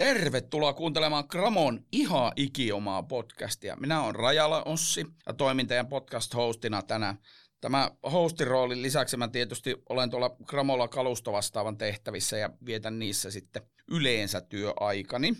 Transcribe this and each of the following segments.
Tervetuloa kuuntelemaan Gramon ihan ikiomaa podcastia. Minä olen Rajala Ossi ja toimin teidän podcast-hostina tänään. Tämä hostiroolin lisäksi mä tietysti olen tuolla Gramolla kalustovastaavan tehtävissä ja vietän niissä sitten yleensä työaikani.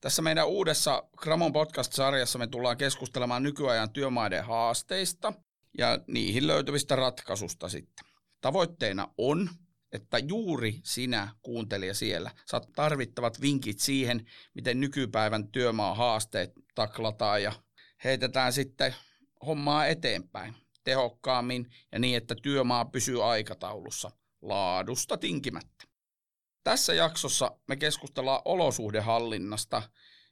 Tässä meidän uudessa Gramon podcast-sarjassa me tullaan keskustelemaan nykyajan työmaiden haasteista ja niihin löytyvistä ratkaisusta sitten. Tavoitteena on että juuri sinä kuuntelija siellä saat tarvittavat vinkit siihen, miten nykypäivän työmaa haasteet taklataan ja heitetään sitten hommaa eteenpäin tehokkaammin ja niin, että työmaa pysyy aikataulussa laadusta tinkimättä. Tässä jaksossa me keskustellaan olosuhdehallinnasta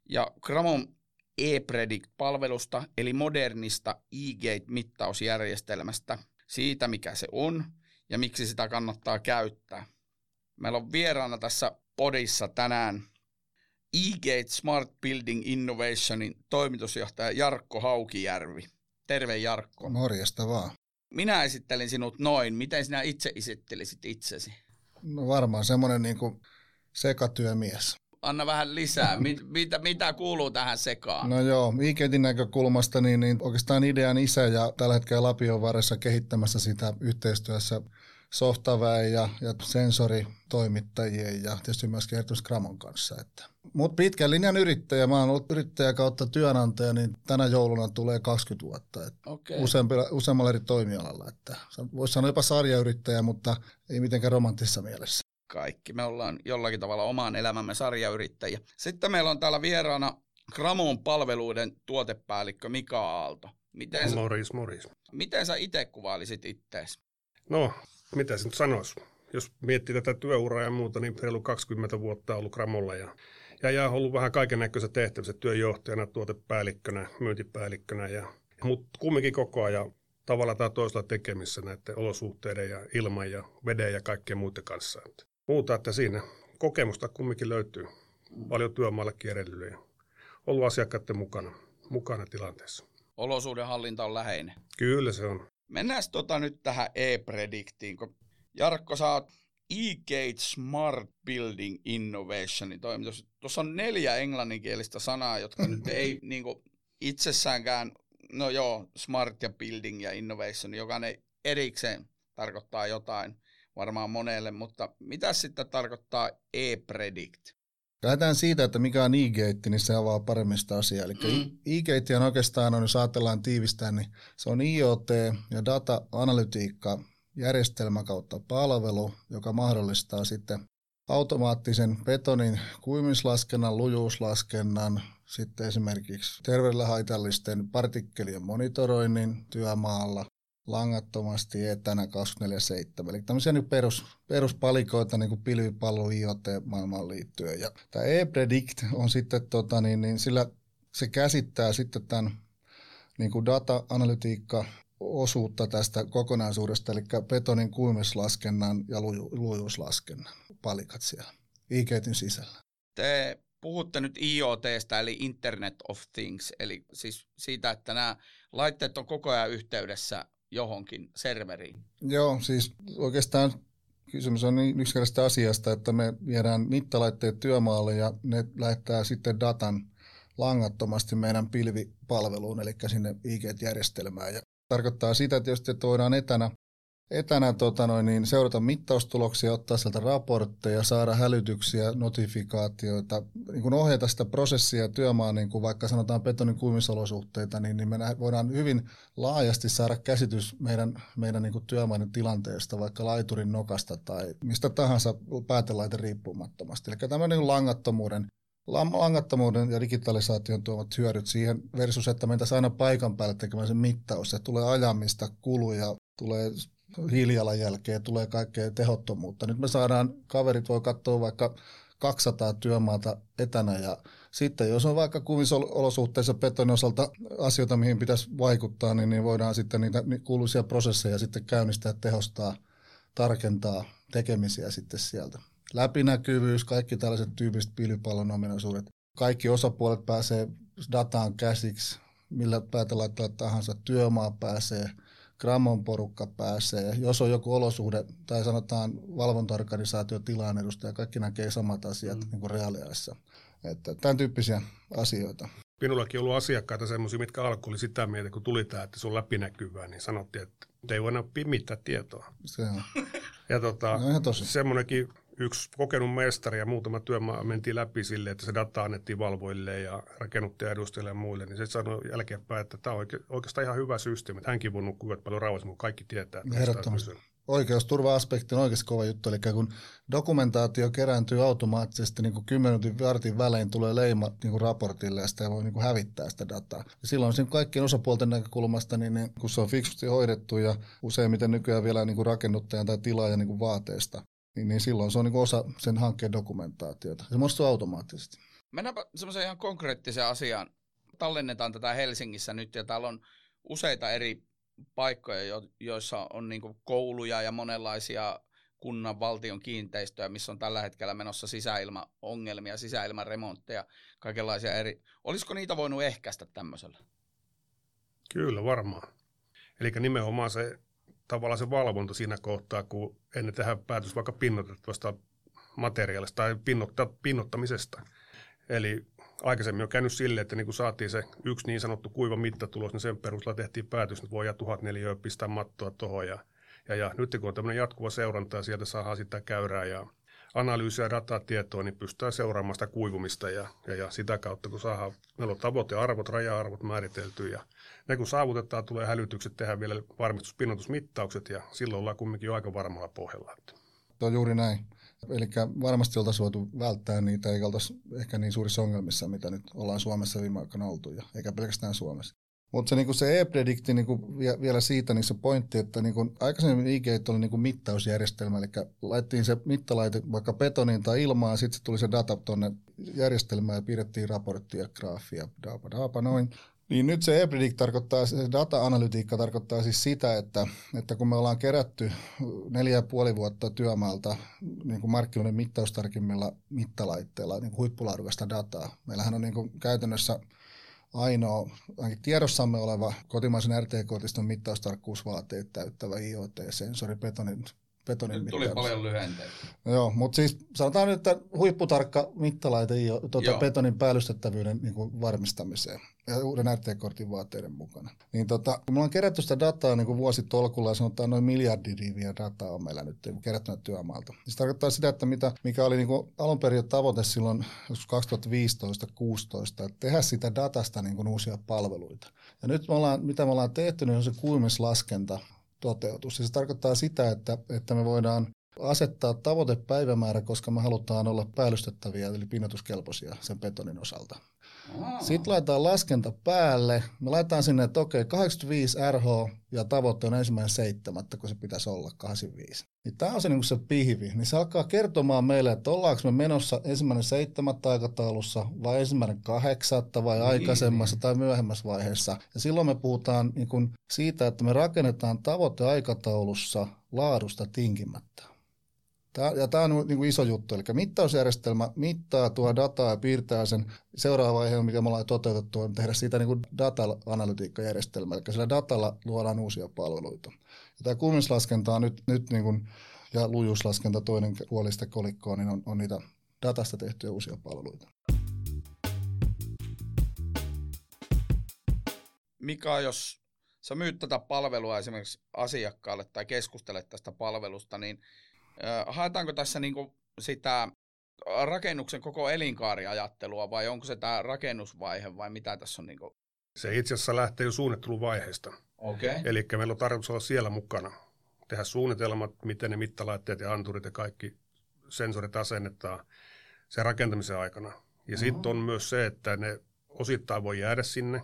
ja Gramon ePredict-palvelusta eli modernista e-gate-mittausjärjestelmästä, siitä mikä se on ja miksi sitä kannattaa käyttää. Meillä on vieraana tässä podissa tänään eGate Smart Building Innovationin toimitusjohtaja Jarkko Haukijärvi. Terve Jarkko. Morjesta vaan. Minä esittelin sinut noin. Miten sinä itse esittelisit itsesi? No varmaan semmoinen niin kuin sekatyömies. Anna vähän lisää. Mit, mitä, mitä kuuluu tähän sekaan? No joo, Iketin näkökulmasta niin, niin oikeastaan idean isä ja tällä hetkellä Lapion varressa kehittämässä sitä yhteistyössä softaväen ja, ja sensoritoimittajien ja tietysti myöskin erityisesti Gramon kanssa. Että. Mutta pitkän linjan yrittäjä, mä oon ollut yrittäjä kautta työnantaja, niin tänä jouluna tulee 20 vuotta. Että okay. useammalla eri toimialalla. Että voisi sanoa jopa sarjayrittäjä, mutta ei mitenkään romanttisessa mielessä kaikki. Me ollaan jollakin tavalla omaan elämämme sarjayrittäjiä. Sitten meillä on täällä vieraana Gramon palveluiden tuotepäällikkö Mika Aalto. Miten sä, moris, moris. Miten sä itse kuvailisit ittees? No, mitä se nyt sanoisi? Jos miettii tätä työuraa ja muuta, niin reilu 20 vuotta ollut Gramolla ja, ja, ja ollut vähän kaiken näköisessä tehtävissä työjohtajana, tuotepäällikkönä, myyntipäällikkönä, ja, mutta kumminkin koko ajan tavalla tai toisella tekemissä näiden olosuhteiden ja ilman ja veden ja kaikkien muiden kanssa. Muuta, että siinä kokemusta kumminkin löytyy. Paljon työmaalla kierrellyt ja ollut asiakkaiden mukana, mukana tilanteessa. Olosuudenhallinta on läheinen. Kyllä se on. Mennään tota nyt tähän e-prediktiin, kun Jarkko, sä oot e-gate Smart Building Innovationin toimitus. Tuossa on neljä englanninkielistä sanaa, jotka nyt ei niin kuin, itsessäänkään, no joo, smart ja building ja innovation, jokainen erikseen tarkoittaa jotain varmaan monelle, mutta mitä sitten tarkoittaa e-predict? Lähdetään siitä, että mikä on e-gate, niin se avaa paremmin sitä asiaa. Eli mm. e-gate on oikeastaan, on, jos ajatellaan tiivistää, niin se on IoT ja data-analytiikka järjestelmä kautta palvelu, joka mahdollistaa sitten automaattisen betonin kuimislaskennan, lujuuslaskennan, sitten esimerkiksi terveydellä haitallisten partikkelien monitoroinnin työmaalla, langattomasti etänä 24-7. Eli tämmöisiä niin perus, peruspalikoita niin kuin pilvipallo IoT-maailmaan liittyen. Ja tämä ePredict on sitten, tota, niin, niin sillä se käsittää sitten tämän niin kuin data-analytiikka osuutta tästä kokonaisuudesta, eli betonin kuumislaskennan ja luju, lujuuslaskennan palikat siellä IKETin sisällä. Te puhutte nyt IoTstä, eli Internet of Things, eli siis siitä, että nämä laitteet on koko ajan yhteydessä johonkin serveriin? Joo, siis oikeastaan kysymys on niin yksinkertaisesta asiasta, että me viedään mittalaitteet työmaalle ja ne lähettää sitten datan langattomasti meidän pilvipalveluun, eli sinne IGET-järjestelmään. Ja tarkoittaa sitä tietysti, että voidaan etänä etänä tota noin, niin seurata mittaustuloksia, ottaa sieltä raportteja, saada hälytyksiä, notifikaatioita, niin kun ohjata sitä prosessia työmaan, niin kuin vaikka sanotaan betonin kuumisolosuhteita, niin, niin me voidaan hyvin laajasti saada käsitys meidän, meidän niin työmaiden tilanteesta, vaikka laiturin nokasta tai mistä tahansa päätelaite riippumattomasti. Eli tämmöinen niin langattomuuden langattomuuden ja digitalisaation tuomat hyödyt siihen versus, että meitä aina paikan päälle tekemään se mittaus. Se tulee ajamista, kuluja, tulee hiilijalanjälkeä, tulee kaikkea tehottomuutta. Nyt me saadaan, kaverit voi katsoa vaikka 200 työmaata etänä ja sitten jos on vaikka kuvisolosuhteissa betonin osalta asioita, mihin pitäisi vaikuttaa, niin, niin voidaan sitten niitä kuuluisia prosesseja sitten käynnistää, tehostaa, tarkentaa tekemisiä sitten sieltä. Läpinäkyvyys, kaikki tällaiset tyyppiset pilvipallon ominaisuudet. Kaikki osapuolet pääsee dataan käsiksi, millä päätelaitteella tahansa työmaa pääsee – Grammon porukka pääsee. Jos on joku olosuhde tai sanotaan valvontaorganisaatio tilaan edustaja, kaikki näkee samat asiat mm. niin kuin reaaliajassa. Että tämän tyyppisiä asioita. Minullakin on ollut asiakkaita semmoisia, mitkä alku oli sitä mieltä, kun tuli tämä, että se on läpinäkyvää, niin sanottiin, että ei voi enää pimittää tietoa. Se on. Ja tota, No ihan tosi. semmoinenkin yksi kokenut mestari ja muutama työmaa mentiin läpi sille, että se data annettiin valvoille ja rakennuttajan edustajille ja muille, niin se sanoi jälkeenpäin, että tämä on oike- oikeastaan ihan hyvä systeemi, että hänkin voi nukkua paljon rauhassa, kun kaikki tietää. Ehdottomasti. Oikeusturva-aspekti on oikeasti kova juttu, eli kun dokumentaatio kerääntyy automaattisesti niin kuin 10 minuutin vartin välein tulee leima niin kuin raportille ja sitä voi niin kuin hävittää sitä dataa. Ja silloin siinä kaikkien osapuolten näkökulmasta, niin, niin kun se on fiksusti hoidettu ja useimmiten nykyään vielä niin kuin rakennuttajan tai tilaajan niin kuin vaateesta, niin, niin silloin se on niin osa sen hankkeen dokumentaatiota. Se muodostuu automaattisesti. Mennäänpä semmoiseen ihan konkreettiseen asiaan. Tallennetaan tätä Helsingissä nyt ja täällä on useita eri paikkoja, jo- joissa on niinku kouluja ja monenlaisia kunnan valtion kiinteistöjä, missä on tällä hetkellä menossa sisäilmaongelmia, sisäilmaremontteja, kaikenlaisia eri. Olisiko niitä voinut ehkäistä tämmöisellä? Kyllä, varmaan. Eli nimenomaan se tavallaan se valvonta siinä kohtaa, kun ennen tehdään päätös vaikka pinnotettavasta materiaalista tai pinnotta, pinnottamisesta. Eli aikaisemmin on käynyt silleen, että niin kun saatiin se yksi niin sanottu kuiva mittatulos, niin sen perusteella tehtiin päätös, että voidaan tuhat neliöä pistää mattoa tuohon. Ja, ja, ja nyt kun on tämmöinen jatkuva seuranta ja sieltä saadaan sitä käyrää ja analyysiä ja datatietoa, niin pystytään seuraamaan sitä kuivumista ja, ja, ja sitä kautta, kun saadaan, meillä on tavoitearvot, raja-arvot määritelty ja ne kun saavutetaan, tulee hälytykset, tehdään vielä varmistuspinnotusmittaukset ja silloin ollaan kumminkin jo aika varmalla pohjalla. Se on juuri näin. Eli varmasti oltaisiin voitu välttää niitä, eikä oltaisi ehkä niin suurissa ongelmissa, mitä nyt ollaan Suomessa viime aikoina oltu, ja eikä pelkästään Suomessa. Mutta se, niinku se e-predikti niinku vie- vielä siitä niin se pointti, että niinku, aikaisemmin IG oli niinku mittausjärjestelmä, eli laitettiin se mittalaite vaikka betoniin tai ilmaan, sitten tuli se data tuonne järjestelmään ja piirrettiin raporttia, graafia, daapa, daapa, noin. Niin nyt se e-predict tarkoittaa, se data-analytiikka tarkoittaa siis sitä, että, että kun me ollaan kerätty neljä ja puoli vuotta työmaalta niin markkinoiden mittaustarkimmilla mittalaitteilla niin kuin huippulaadukasta dataa. Meillähän on niin kuin käytännössä ainoa ainakin tiedossamme oleva kotimaisen RT-kortiston mittaustarkkuusvaateet täyttävä IoT-sensori betonin, betonin Nyt tuli mittaamiseen. paljon lyhenteitä. Joo, mutta siis sanotaan nyt, että huipputarkka mittalaite tuota, Joo. betonin päällystettävyyden niin kuin varmistamiseen ja uuden RT-kortin vaateiden mukana. Niin tota, me ollaan kerätty sitä dataa niin kuin vuositolkulla ja sanotaan noin miljardi riviä dataa on meillä nyt kerättynä työmaalta. Niin se tarkoittaa sitä, että mitä, mikä oli niin kuin alun perin tavoite silloin joskus 2015-2016, että tehdä sitä datasta niin kuin uusia palveluita. Ja nyt me ollaan, mitä me ollaan tehty, niin on se kuumislaskenta toteutus. Ja se tarkoittaa sitä, että, että me voidaan asettaa tavoitepäivämäärä, koska me halutaan olla päällystettäviä eli pinnotuskelpoisia sen betonin osalta. Sitten laitetaan laskenta päälle. Me laitetaan sinne, että okei, 85 RH ja tavoite on ensimmäinen seitsemättä, kun se pitäisi olla 85. Niin tämä on se, niin se pihvi. Niin se alkaa kertomaan meille, että ollaanko me menossa ensimmäinen seitsemättä aikataulussa vai ensimmäinen kahdeksatta vai Niin, aikaisemmassa tai myöhemmässä vaiheessa. Ja silloin me puhutaan niin kuin siitä, että me rakennetaan tavoiteaikataulussa laadusta tinkimättä. Tämä, ja tämä on niin kuin iso juttu, eli mittausjärjestelmä mittaa tuo dataa ja piirtää sen seuraava vaihe, mikä me ollaan toteutettu, on tehdä siitä niin kuin data-analytiikkajärjestelmä, eli sillä datalla luodaan uusia palveluita. Ja tämä kuumislaskenta on nyt, nyt niin kuin, ja lujuuslaskenta toinen puoli sitä kolikkoa, niin on, on niitä datasta tehtyjä uusia palveluita. Mika, jos sä myyt tätä palvelua esimerkiksi asiakkaalle tai keskustelet tästä palvelusta, niin haetaanko tässä niinku sitä rakennuksen koko elinkaariajattelua vai onko se tämä rakennusvaihe vai mitä tässä on? Niinku? se itse asiassa lähtee jo suunnitteluvaiheesta. Okay. Eli meillä on tarkoitus olla siellä mukana, tehdä suunnitelmat, miten ne mittalaitteet ja anturit ja kaikki sensorit asennetaan sen rakentamisen aikana. Ja sitten on myös se, että ne osittain voi jäädä sinne,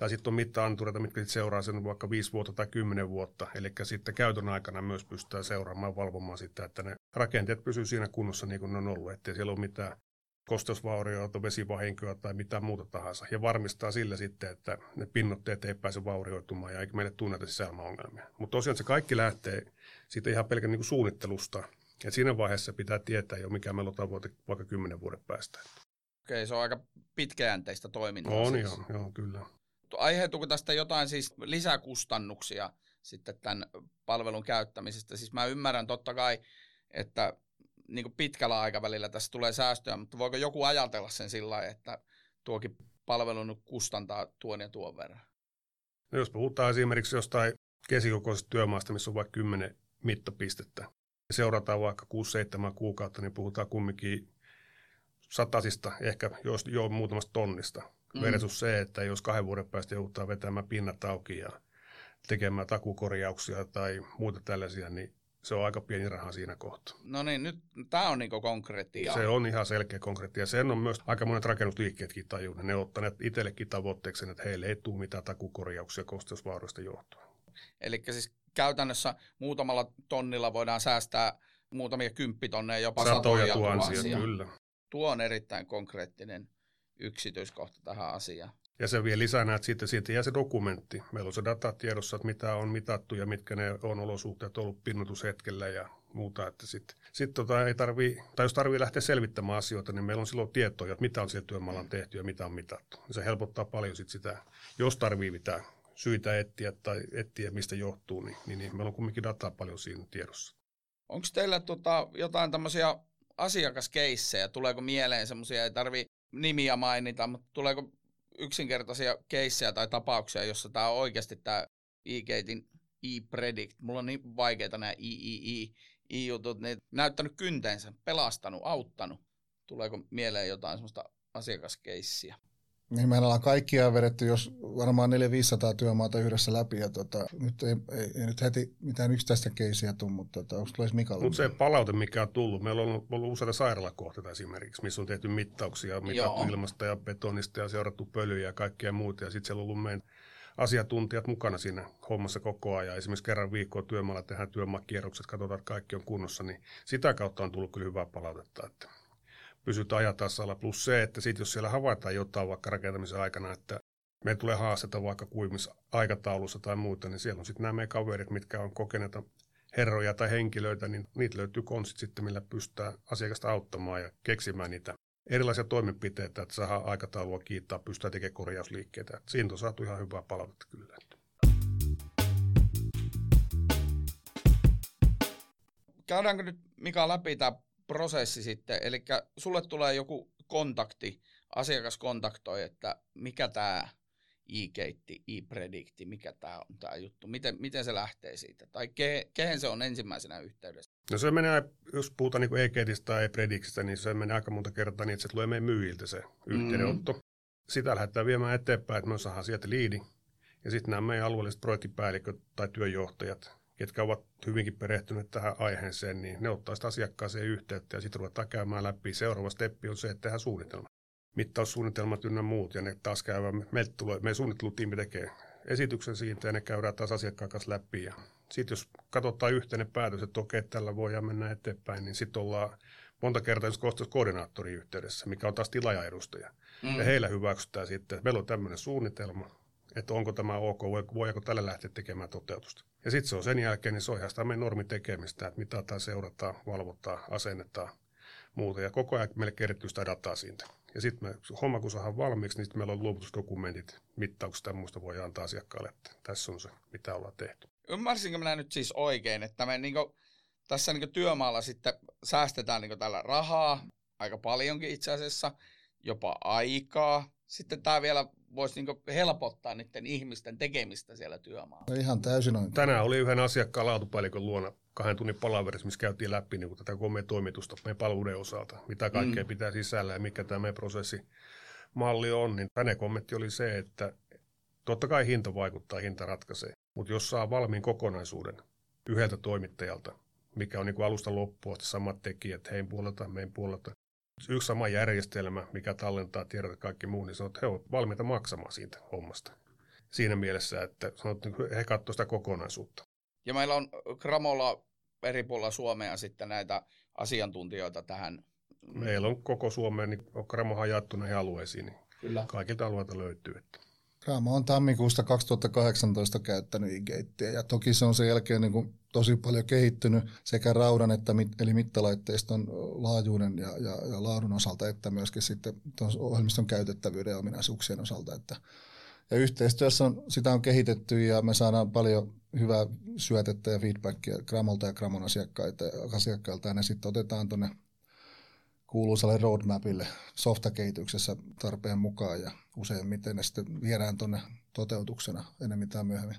tai sitten on mitta-antureita, mitkä sit seuraa sen vaikka viisi vuotta tai kymmenen vuotta. Eli sitten käytön aikana myös pystytään seuraamaan ja valvomaan sitä, että ne rakenteet pysyy siinä kunnossa niin kuin ne on ollut, ettei siellä ole mitään kosteusvaurioita, vesivahinkoa tai mitään muuta tahansa. Ja varmistaa sillä sitten, että ne pinnotteet ei pääse vaurioitumaan ja eikä meille tule näitä sisäilmaongelmia. Mutta tosiaan se kaikki lähtee siitä ihan pelkän niin kuin suunnittelusta. Ja siinä vaiheessa pitää tietää jo, mikä meillä on tavoite vaikka kymmenen vuoden päästä. Okei, se on aika pitkäjänteistä toimintaa. On siis. joo, joo, kyllä. Aiheutuuko tästä jotain siis lisäkustannuksia sitten tämän palvelun käyttämisestä? Siis mä ymmärrän totta kai, että niin pitkällä aikavälillä tässä tulee säästöä, mutta voiko joku ajatella sen sillä että tuokin palvelu nyt kustantaa tuon ja tuon verran? No jos puhutaan esimerkiksi jostain keskikokoisesta työmaasta, missä on vaikka 10 mittapistettä, ja seurataan vaikka 6-7 kuukautta, niin puhutaan kumminkin satasista, ehkä jos jo muutamasta tonnista, mm. versus se, että jos kahden vuoden päästä joudutaan vetämään pinnat auki ja tekemään takukorjauksia tai muuta tällaisia, niin se on aika pieni raha siinä kohtaa. No niin, nyt tämä on niinku konkreettia. Se on ihan selkeä konkreettia. Sen on myös aika monet rakennusliikkeetkin tajunnut. Ne ottaneet itsellekin tavoitteeksi, että heille ei tule mitään takukorjauksia kosteusvaurioista johtuen. Eli siis käytännössä muutamalla tonnilla voidaan säästää muutamia kymppitonneja, jopa satoja, satoja tuhansia. Kyllä. Tuo on erittäin konkreettinen yksityiskohta tähän asiaan. Ja se vielä lisää että sitten siitä jää se dokumentti. Meillä on se data tiedossa, että mitä on mitattu ja mitkä ne on olosuhteet ollut pinnotushetkellä ja muuta. Että sitten sit tota ei tarvii, tai jos tarvii lähteä selvittämään asioita, niin meillä on silloin tietoja, että mitä on siellä työmaalla tehty ja mitä on mitattu. Ja se helpottaa paljon sit sitä, jos tarvii mitään syitä etsiä tai etsiä, mistä johtuu, niin, niin, niin meillä on kumminkin dataa paljon siinä tiedossa. Onko teillä tota, jotain tämmöisiä asiakaskeissejä? Tuleeko mieleen semmoisia, ei tarvi nimiä mainita, mutta tuleeko yksinkertaisia keissejä tai tapauksia, jossa tämä on oikeasti tämä e-gatein e-predict. Mulla on niin vaikeita nämä i i-jutut, niin näyttänyt kynteensä, pelastanut, auttanut. Tuleeko mieleen jotain semmoista asiakaskeissiä? Niin meillä ollaan kaikkia vedetty, jos varmaan 400-500 työmaata yhdessä läpi. Ja tota, nyt ei, ei, ei, nyt heti mitään yksittäistä keisiä tule, mutta tota, onko tulee Mikalle? Mutta se palaute, mikä on tullut, meillä on ollut, ollut useita sairaalakohteita esimerkiksi, missä on tehty mittauksia, mitattu ilmasta ja betonista ja seurattu pölyjä ja kaikkea muuta. Ja sitten siellä on ollut meidän asiantuntijat mukana siinä hommassa koko ajan. Esimerkiksi kerran viikkoa työmaalla tehdään työmaakierrokset, katsotaan, että kaikki on kunnossa, niin sitä kautta on tullut kyllä hyvää palautetta. Että pysytään ajatasalla. Plus se, että sit jos siellä havaitaan jotain vaikka rakentamisen aikana, että me tulee haastetta vaikka kuimisaikataulussa tai muuta, niin siellä on sitten nämä meidän kaverit, mitkä on kokeneita herroja tai henkilöitä, niin niitä löytyy konstit sitten, millä pystytään asiakasta auttamaan ja keksimään niitä erilaisia toimenpiteitä, että saadaan aikataulua kiittää, pystytään tekemään korjausliikkeitä. Siinä on saatu ihan hyvää palautetta kyllä. Käydäänkö nyt Mika läpi tämä prosessi sitten, eli sulle tulee joku kontakti, asiakas kontaktoi, että mikä tämä e-keitti, e-predikti, mikä tämä on tämä juttu, miten, miten se lähtee siitä, tai ke, kehen se on ensimmäisenä yhteydessä? No se menee, jos puhutaan niin e-keitistä tai e-prediktistä, niin se menee aika monta kertaa niin, että se tulee meidän myyjiltä se yhteydenotto. Mm. Sitä lähdetään viemään eteenpäin, että me saadaan sieltä liidi, ja sitten nämä meidän alueelliset projektipäälliköt tai työjohtajat ketkä ovat hyvinkin perehtyneet tähän aiheeseen, niin ne ottaa sitä asiakkaaseen yhteyttä ja sitten ruvetaan käymään läpi. Seuraava steppi on se, että tehdään suunnitelma. Mittaussuunnitelmat ynnä muut ja ne taas käydään, meiltä tulee, meidän suunnittelutiimi tekee esityksen siitä ja ne käydään taas asiakkaan kanssa läpi. Ja sitten jos katsotaan yhteinen päätös, että okei, tällä voidaan mennä eteenpäin, niin sitten ollaan monta kertaa jos koordinaattorin yhteydessä, mikä on taas tilaajaedustaja. Mm. Ja heillä hyväksytään sitten, että meillä on tämmöinen suunnitelma, että onko tämä ok, voiko tällä lähteä tekemään toteutusta. Ja sitten se on sen jälkeen, niin se on ihan sitä meidän normitekemistä, että mitataan, seurataan, valvotaan, asennetaan muuta. Ja koko ajan meille kertyy sitä dataa siitä. Ja sitten homma kun saadaan valmiiksi, niin meillä on luovutusdokumentit, mittaukset ja muusta voi antaa asiakkaalle, että tässä on se, mitä ollaan tehty. Ymmärsinkö minä nyt siis oikein, että me niinku, tässä niinku työmaalla sitten säästetään niinku tällä rahaa, aika paljonkin itse asiassa, jopa aikaa. Sitten tämä vielä voisi niinku helpottaa niiden ihmisten tekemistä siellä työmaalla. No ihan täysin on. Tänään oli yhden asiakkaan laatupäällikön luona kahden tunnin palaverissa, missä käytiin läpi niin tätä komea toimitusta meidän palveluiden osalta, mitä kaikkea mm. pitää sisällä ja mikä tämä meidän prosessimalli on. Niin hänen kommentti oli se, että totta kai hinta vaikuttaa, hinta ratkaisee, mutta jos saa valmiin kokonaisuuden yhdeltä toimittajalta, mikä on niin kuin alusta loppuun samat tekijät, heidän puolelta, meidän puolelta, yksi sama järjestelmä, mikä tallentaa tiedot ja kaikki muu, niin sanoo, että he ovat valmiita maksamaan siitä hommasta. Siinä mielessä, että sanot, he katsovat sitä kokonaisuutta. Ja meillä on Kramolla eri puolilla Suomea sitten näitä asiantuntijoita tähän. Meillä on koko Suomeen, niin on Kramohan jaettu näihin alueisiin, niin Kyllä. kaikilta alueilta löytyy. Että. Kraamo on tammikuusta 2018 käyttänyt e ja toki se on sen jälkeen niin kuin tosi paljon kehittynyt sekä raudan että mit, eli mittalaitteiston laajuuden ja, ja, ja laadun osalta, että myöskin sitten ohjelmiston käytettävyyden ja ominaisuuksien osalta. Että, Ja yhteistyössä on, sitä on kehitetty ja me saadaan paljon hyvää syötettä ja feedbackia Gramolta ja Gramon asiakkailta ja ne sitten otetaan tuonne kuuluisalle roadmapille softakehityksessä tarpeen mukaan ja useimmiten ne sitten viedään tuonne toteutuksena enemmän tai myöhemmin.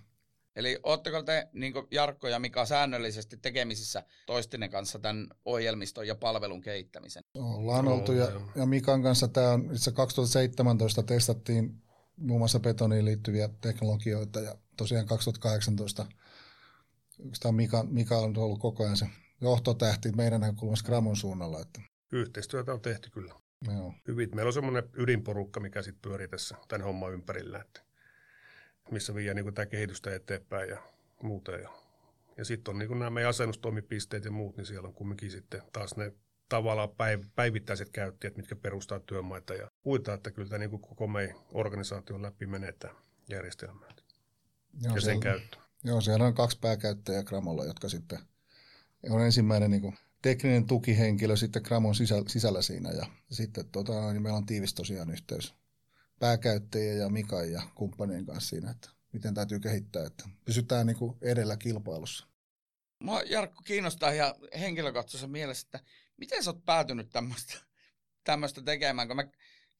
Eli ootteko te, niin Jarkko ja Mika, säännöllisesti tekemisissä toistinen kanssa tämän ohjelmiston ja palvelun kehittämisen? Ollaan oltu ja, ja Mikan kanssa tämä on itse 2017 testattiin muun muassa betoniin liittyviä teknologioita ja tosiaan 2018 Mika, Mika on ollut koko ajan se johtotähti meidän näkökulmassa Gramon suunnalla. Että. Yhteistyötä on tehty kyllä. Joo. Hyvin. Meillä on semmoinen ydinporukka, mikä sitten pyörii tässä tämän homman ympärillä, että missä viiää niin tämä kehitystä eteenpäin ja muuten. Ja, ja sitten on niin nämä meidän asennustoimipisteet ja muut, niin siellä on kumminkin sitten taas ne tavallaan päiv- päivittäiset käyttäjät, mitkä perustaa työmaita ja muita, että kyllä tämä niin kuin koko meidän organisaation läpi menee tämä järjestelmä Joo, ja sen käyttö. Joo, siellä on kaksi pääkäyttäjää Gramolla, jotka sitten on ensimmäinen niin kuin tekninen tukihenkilö sitten Gramon sisällä, sisällä siinä ja sitten tota, niin meillä on tiivis tosiaan yhteys pääkäyttäjien ja Mikan ja kumppanien kanssa siinä, että miten täytyy kehittää, että pysytään niin kuin edellä kilpailussa. Mua Jarkko kiinnostaa ihan henkilökohtaisessa mielessä, että miten sä oot päätynyt tämmöistä tekemään, kun mä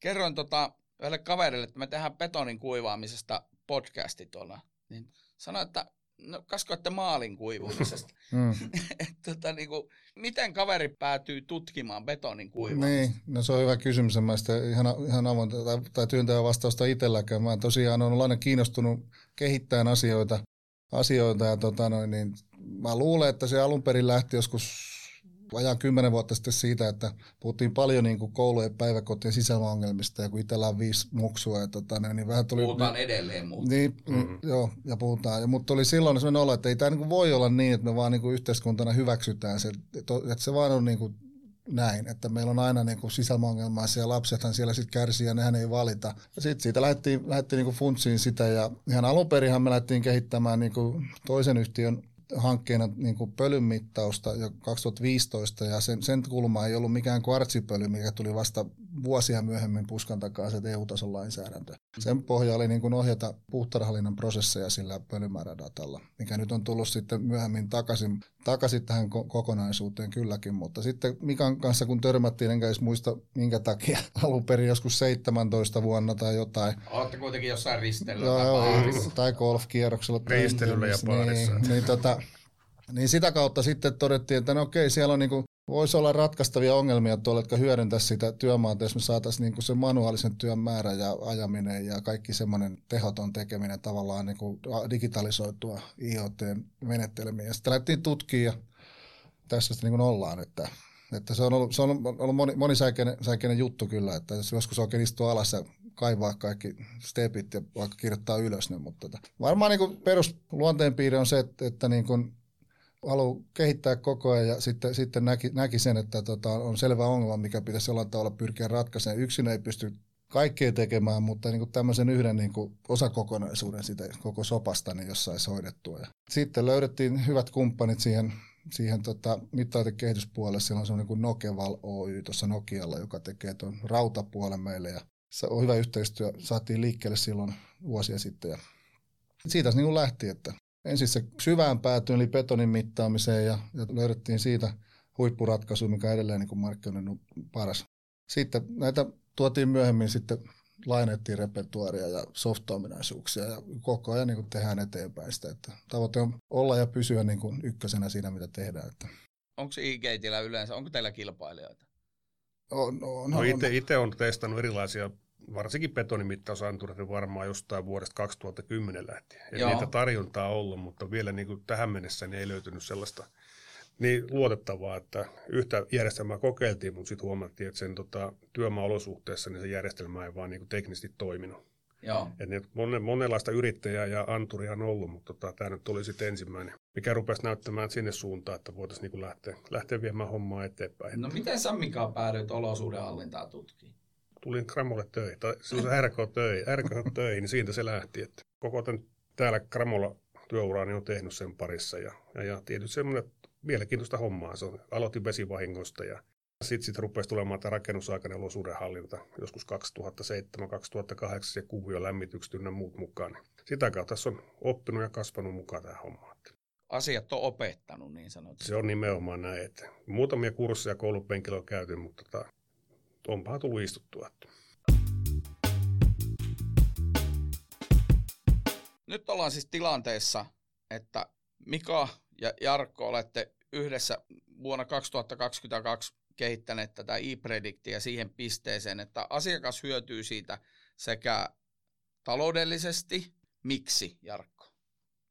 kerroin tota yhdelle kaverille, että me tehdään betonin kuivaamisesta podcasti tuolla, niin sanoin, että no kaskoitte maalin kuivumisesta. mm. tota, niin kuin, miten kaveri päätyy tutkimaan betonin kuivaamista? Niin, no se on hyvä kysymys. Mä sitä ihan, ihan avoin tai, tai työntävä vastausta itselläkään. Mä tosiaan olen aina kiinnostunut kehittämään asioita, asioita ja tota noin, niin mä luulen, että se alun perin lähti joskus vajaan kymmenen vuotta sitten siitä, että puhuttiin paljon niin kuin koulujen päiväkotien sisäilmaongelmista ja kun itsellä on viisi muksua. Ja tota, niin vähän tuli, puhutaan niin, edelleen muuta. Niin, mm-hmm. joo, ja puhutaan. Ja, mutta tuli silloin sellainen olo, että ei tämä niin kuin voi olla niin, että me vaan niin kuin yhteiskuntana hyväksytään se, että se vaan on niin kuin näin, että meillä on aina niin kuin sisäilmaongelmaisia ja lapsethan siellä sitten kärsii ja nehän ei valita. Ja sitten siitä lähdettiin, lähdettiin niin kuin funtsiin sitä ja ihan alun perinhan me lähdettiin kehittämään niin kuin toisen yhtiön hankkeena niin kuin pölyn mittausta jo 2015 ja sen, sen kulma ei ollut mikään kvartsipöly, mikä tuli vasta vuosia myöhemmin puskan takaa se EU-tason lainsäädäntö. Sen pohja oli niin kuin ohjata puhtarhallinnan prosesseja sillä pölymäärädatalla, mikä nyt on tullut sitten myöhemmin takaisin, takaisin tähän kokonaisuuteen kylläkin, mutta sitten Mikan kanssa kun törmättiin, enkä edes muista minkä takia alun perin joskus 17 vuonna tai jotain. Olette kuitenkin jossain ristellä tai, tai golfkierroksella. Ristelyllä ja baarissa. Niin, niin, tota, niin sitä kautta sitten todettiin, että no okei, siellä on niinku, voisi olla ratkaistavia ongelmia tuolla, jotka hyödyntäisi sitä työmaata, jos me saataisiin niinku se manuaalisen työn määrä ja ajaminen ja kaikki semmoinen tehoton tekeminen tavallaan niinku digitalisoitua IoT-menettelemiä. Ja sitten lähdettiin tutkimaan ja tässä sitten niin ollaan, että, että se on ollut, se on ollut moni, monisäikeinen juttu kyllä, että jos joskus oikein istua alas ja kaivaa kaikki stepit ja vaikka kirjoittaa ylös ne, mutta tota, varmaan niin perusluonteenpiirre on se, että, että niin kuin haluaa kehittää koko ajan ja sitten, sitten näki, näki sen, että tota, on selvä ongelma, mikä pitäisi olla tavalla pyrkiä ratkaisemaan. Yksin ei pysty kaikkea tekemään, mutta niin kuin tämmöisen yhden niin kuin osakokonaisuuden sitä koko sopasta, niin jos saisi hoidettua. Ja sitten löydettiin hyvät kumppanit siihen, siihen tota, mittatekehityspuolelle. Siellä on semmoinen kuin Nokeval Oy tuossa Nokialla, joka tekee tuon rautapuolen meille. Ja se on hyvä yhteistyö. Saatiin liikkeelle silloin vuosia sitten. Ja siitä se niin lähti, että ensin se syvään päätyyn, eli betonin mittaamiseen, ja, ja löydettiin siitä huippuratkaisu, mikä edelleen niin markkinoiden paras. Sitten näitä tuotiin myöhemmin sitten lainettiin repertuaria ja soft-ominaisuuksia ja koko ajan niin kuin tehdään eteenpäin sitä. Että tavoite on olla ja pysyä niin kuin ykkösenä siinä, mitä tehdään. Että. Onko e yleensä, onko teillä kilpailijoita? On, on, no, itse on testannut erilaisia varsinkin betonimittausanturit varmaan jostain vuodesta 2010 lähtien. Eli niitä tarjontaa on ollut, mutta vielä niin kuin tähän mennessä niin ei löytynyt sellaista niin luotettavaa, että yhtä järjestelmää kokeiltiin, mutta sitten huomattiin, että sen tota, työmaa-olosuhteessa niin se järjestelmä ei vaan niin kuin teknisesti toiminut. Joo. Et niin, monen, monenlaista yrittäjää ja anturia on ollut, mutta tota, tämä nyt tuli sitten ensimmäinen, mikä rupesi näyttämään sinne suuntaan, että voitaisiin niin lähteä, lähteä viemään hommaa eteenpäin. No miten sä Mika päädyit olosuudenhallintaa tutkimaan? Tulin Kramolle töihin, tai silloin RK töihin, RK töihin, niin siitä se lähti, että koko tämän täällä Kramolla työuraani on tehnyt sen parissa, ja, ja, ja tietysti semmoinen mielenkiintoista hommaa, se on, aloitin vesivahingosta, ja Sitten sit rupesi tulemaan tämä rakennusaikainen olosuudenhallinta joskus 2007-2008 ja kuvio lämmitykset ynnä muut mukaan. Sitä kautta tässä on oppinut ja kasvanut mukaan tähän hommaan. Asiat on opettanut niin sanotusti. Se on nimenomaan näin. Että muutamia kursseja koulupenkillä on käyty, mutta tota, onpahan tullut istuttua. Nyt ollaan siis tilanteessa, että Mika ja Jarkko olette yhdessä vuonna 2022 kehittäneet tätä e-prediktiä siihen pisteeseen, että asiakas hyötyy siitä sekä taloudellisesti. Miksi, Jarkko?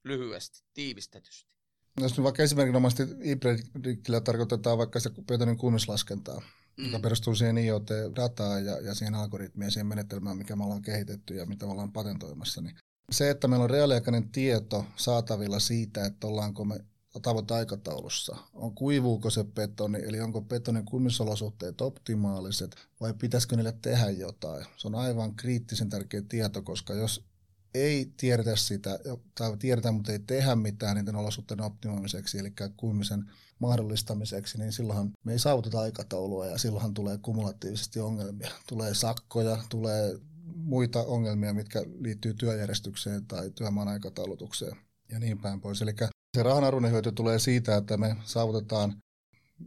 Lyhyesti, tiivistetysti. Jos nyt vaikka esimerkinomaisesti e-prediktillä tarkoitetaan vaikka sitä betonin kuumislaskentaa, mm. joka perustuu siihen IoT-dataan ja, ja siihen algoritmiin siihen menetelmään, mikä me ollaan kehitetty ja mitä me ollaan patentoimassa, niin se, että meillä on reaaliaikainen tieto saatavilla siitä, että ollaanko me tavoiteaikataulussa, on kuivuuko se betoni, eli onko betonin kuumisolosuhteet optimaaliset vai pitäisikö niille tehdä jotain. Se on aivan kriittisen tärkeä tieto, koska jos ei tiedetä sitä, tai tiedetään, mutta ei tehdä mitään niiden olosuhteiden optimoimiseksi, eli kuumisen mahdollistamiseksi, niin silloinhan me ei saavuteta aikataulua ja silloinhan tulee kumulatiivisesti ongelmia. Tulee sakkoja, tulee muita ongelmia, mitkä liittyy työjärjestykseen tai työmaan aikataulutukseen ja niin päin pois. Eli se rahanarvoinen hyöty tulee siitä, että me saavutetaan,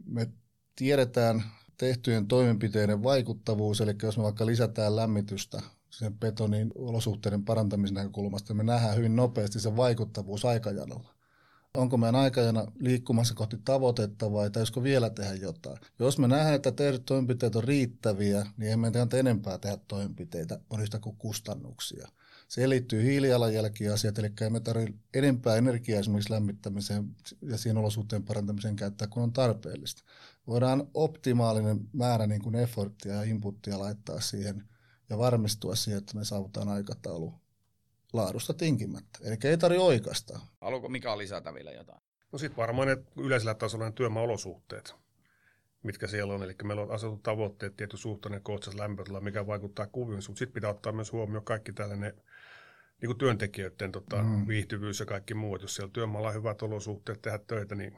me tiedetään tehtyjen toimenpiteiden vaikuttavuus, eli jos me vaikka lisätään lämmitystä sen betonin olosuhteiden parantamisen näkökulmasta, me nähdään hyvin nopeasti se vaikuttavuus aikajanalla onko meidän aikajana liikkumassa kohti tavoitetta vai täysikö vielä tehdä jotain. Jos me nähdään, että tehdyt toimenpiteet on riittäviä, niin emme kannata enempää tehdä toimenpiteitä, on yhtä kuin kustannuksia. Se liittyy hiilijalanjälkiasiat, eli emme tarvitse enempää energiaa esimerkiksi lämmittämiseen ja siihen olosuhteen parantamiseen käyttää, kun on tarpeellista. Voidaan optimaalinen määrä niin kuin efforttia ja inputtia laittaa siihen ja varmistua siihen, että me saavutaan aikataulu laadusta tinkimättä. Eli ei tarvitse oikeastaan. Haluatko Mika lisätä vielä jotain? No sitten varmaan ne yleisellä tasolla ne työmaaolosuhteet, mitkä siellä on. Eli meillä on asetut tavoitteet, tietty suhtainen kootsas lämpötila, mikä vaikuttaa kuvioon, mutta sitten pitää ottaa myös huomioon kaikki tällainen niin kuin työntekijöiden tota, mm. viihtyvyys ja kaikki muut. Jos siellä työmaalla on hyvät olosuhteet tehdä töitä, niin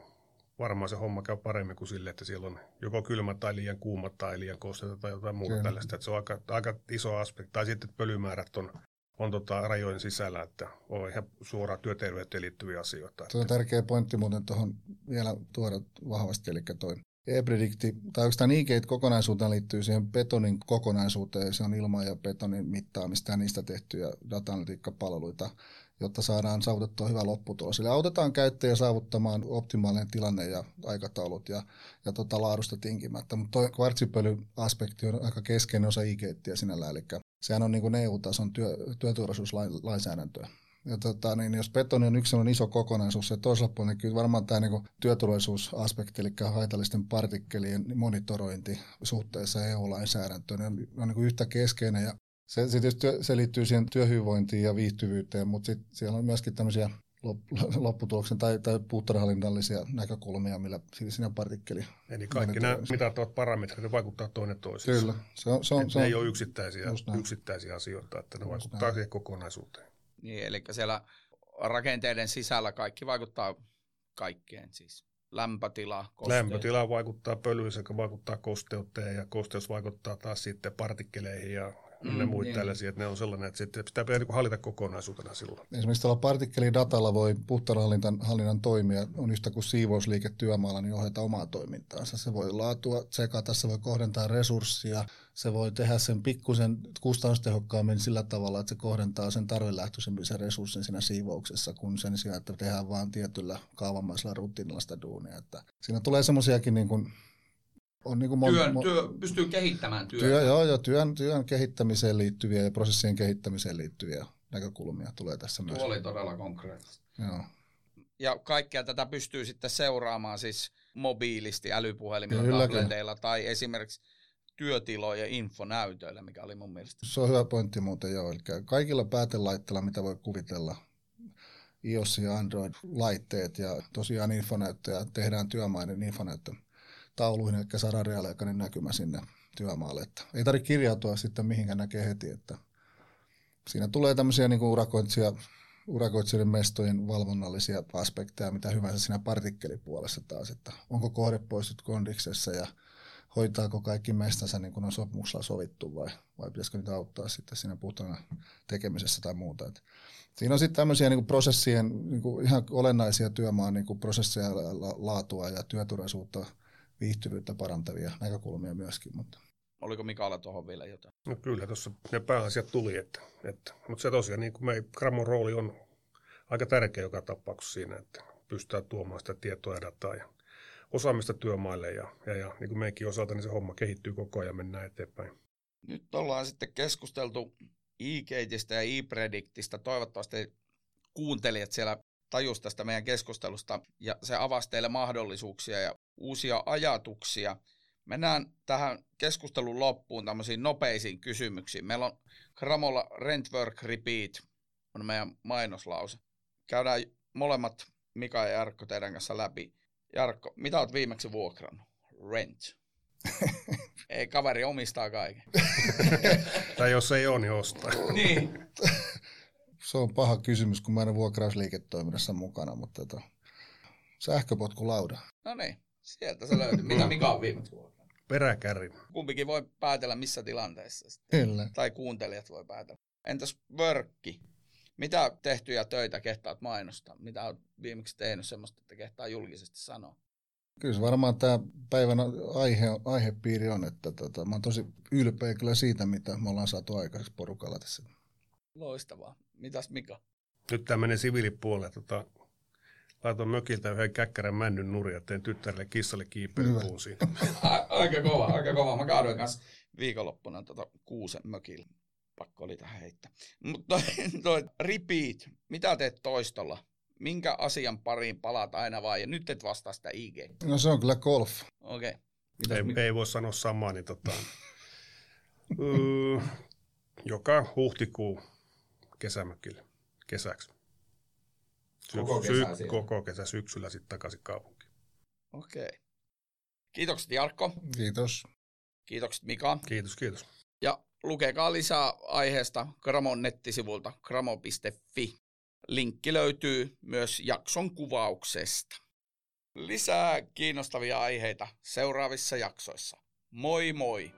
varmaan se homma käy paremmin kuin sille, että siellä on joko kylmä tai liian kuuma tai liian kosteita tai jotain muuta Kyllä. tällaista. Että se on aika, aika iso aspekti. Tai sitten, että pölymäärät on on tota rajojen sisällä, että on ihan suoraan työterveyteen liittyviä asioita. Se on tärkeä pointti muuten tuohon vielä tuoda vahvasti, eli toi e-predikti, tai oikeastaan IGate kokonaisuuteen liittyy siihen betonin kokonaisuuteen, se on ilman ja betonin mittaamista ja niistä tehtyjä data-analytiikkapalveluita, jotta saadaan saavutettua hyvä lopputulos. Eli autetaan käyttäjä saavuttamaan optimaalinen tilanne ja aikataulut ja, ja tota laadusta tinkimättä. Mutta tuo kvartsipölyaspekti on aika keskeinen osa IGTiä sinällään, eli sehän on niin EU-tason työ, työturvallisuuslainsäädäntöä. Ja tota, niin jos betoni on yksi iso kokonaisuus, ja toisella puolella niin kyllä varmaan tämä niin työturvallisuusaspekti, eli haitallisten partikkelien monitorointi suhteessa EU-lainsäädäntöön, on, on niin yhtä keskeinen. Ja se, se, tietysti, se liittyy siihen työhyvinvointiin ja viihtyvyyteen, mutta sit siellä on myöskin tämmöisiä lopputuloksen tai, tai puutarhalinnallisia näkökulmia, millä siinä partikkeli. Eli kaikki nämä mitattavat parametrit ne vaikuttaa toinen toisiinsa. Kyllä. Se on, se on, se on, ne ei ole yksittäisiä, yksittäisiä asioita, että ne just vaikuttaa näin. siihen kokonaisuuteen. Niin, eli siellä rakenteiden sisällä kaikki vaikuttaa kaikkeen siis. Lämpötila, kosteus. Lämpötila vaikuttaa pölyyn sekä vaikuttaa kosteuteen ja kosteus vaikuttaa taas sitten partikkeleihin ja mm, ne muut niin. tällaisia, että ne on sellainen, että sitten pitää niin hallita kokonaisuutena silloin. Esimerkiksi tällä partikkelin-datalla voi puhtaanhallinnan toimia, on yhtä kuin siivousliike työmaalla, niin ohjata omaa toimintaansa. Se voi laatua tsekata, se voi kohdentaa resurssia, se voi tehdä sen pikkusen kustannustehokkaammin sillä tavalla, että se kohdentaa sen tarvelähtöisemmin sen resurssin siinä siivouksessa, kun sen sijaan, että tehdään vain tietyllä kaavamaisella rutiinilla sitä duunia. Että siinä tulee semmoisiakin niin kuin on niin kuin mon, työn, mon, työ, pystyy kehittämään työtä. Työ, joo, joo, työn, työn kehittämiseen liittyviä ja prosessien kehittämiseen liittyviä näkökulmia tulee tässä myös. Tuo oli todella konkreettista. Joo. Ja kaikkea tätä pystyy sitten seuraamaan siis mobiilisti, älypuhelimilla, tableteilla tai esimerkiksi työtilojen infonäytöillä, mikä oli mun mielestä. Se on hyvä pointti muuten joo. Eli kaikilla päätelaitteilla, mitä voi kuvitella, iOS ja Android-laitteet ja tosiaan infonäyttöjä, tehdään työmaiden infonäyttö tauluihin, eli saadaan reaaliaikainen näkymä sinne työmaalle. Että ei tarvitse kirjautua sitten mihinkään näkee heti, että siinä tulee tämmöisiä niin urakoitsija, urakoitsijoiden mestojen valvonnallisia aspekteja, mitä hyvänsä siinä partikkelipuolessa taas, että onko kohde poistut kondiksessa ja hoitaako kaikki mestänsä niin kuin on sopimuksella sovittu vai, vai pitäisikö niitä auttaa sitten siinä puhtana tekemisessä tai muuta. Et siinä on sitten tämmöisiä niin kuin prosessien niin kuin ihan olennaisia työmaan niin kuin prosesseja, laatua ja työturvallisuutta, viihtyvyyttä parantavia näkökulmia myöskin. Mutta. Oliko Mikaela tuohon vielä jotain? No kyllä, tuossa ne pääasiat tuli. Että, että, mutta se tosiaan, niin kuin me, Gramon rooli on aika tärkeä joka tapauksessa siinä, että pystytään tuomaan sitä tietoa ja dataa ja osaamista työmaille ja, ja, ja niin kuin meidänkin osalta, niin se homma kehittyy koko ajan ja mennään eteenpäin. Nyt ollaan sitten keskusteltu e-gateista ja e-predictistä. Toivottavasti kuuntelijat siellä tajus tästä meidän keskustelusta ja se avasi teille mahdollisuuksia ja uusia ajatuksia. Mennään tähän keskustelun loppuun tämmöisiin nopeisiin kysymyksiin. Meillä on Kramolla Rent Work Repeat on meidän mainoslause. Käydään molemmat Mika ja Jarkko teidän kanssa läpi. Jarkko, mitä olet viimeksi vuokrannut? Rent. ei, kaveri omistaa kaiken. tai jos ei ole, niin ostaa. niin. Se on paha kysymys, kun mä en ole vuokrausliiketoiminnassa mukana, mutta tota, sähköpotkulauda. No niin, sieltä se löytyy. Mitä Mika on viimeksi vuokrannut? Peräkärri. Kumpikin voi päätellä missä tilanteessa. Sitten. Kyllä. Tai kuuntelijat voi päätellä. Entäs vörkki? Mitä tehtyjä töitä kehtaat mainostaa? Mitä olet viimeksi tehnyt semmoista, että kehtaa julkisesti sanoa? Kyllä se varmaan tämä päivän aihe, aihepiiri on, että tota, mä oon tosi ylpeä kyllä siitä, mitä me ollaan saatu aikaiseksi porukalla tässä. Loistavaa. Mitäs Mika? Nyt tämä menee siviilipuolelle. Tota, laitoin mökiltä yhden käkkärän männyn nurin ja tein tyttärelle kissalle kiipeilypuun siinä. aika kova, aika kova. Mä kaadoin kanssa viikonloppuna tota kuusen mökillä pakko oli tähän heittää. Mutta toi, repeat, mitä teet toistolla? Minkä asian pariin palaat aina vaan, ja nyt et vastaa sitä IG. No se on kyllä golf. Okei. Okay. Ei, ei voi sanoa samaa, niin tota, öö, joka huhtikuu kesämökille, kesäksi. Syks, koko kesä, sy- koko kesä syksyllä sitten takaisin kaupunkiin. Okei. Okay. Kiitokset Jarkko. Kiitos. Kiitokset Mika. Kiitos, kiitos. Ja lukekaa lisää aiheesta Gramon nettisivulta gramo.fi. Linkki löytyy myös jakson kuvauksesta. Lisää kiinnostavia aiheita seuraavissa jaksoissa. Moi moi!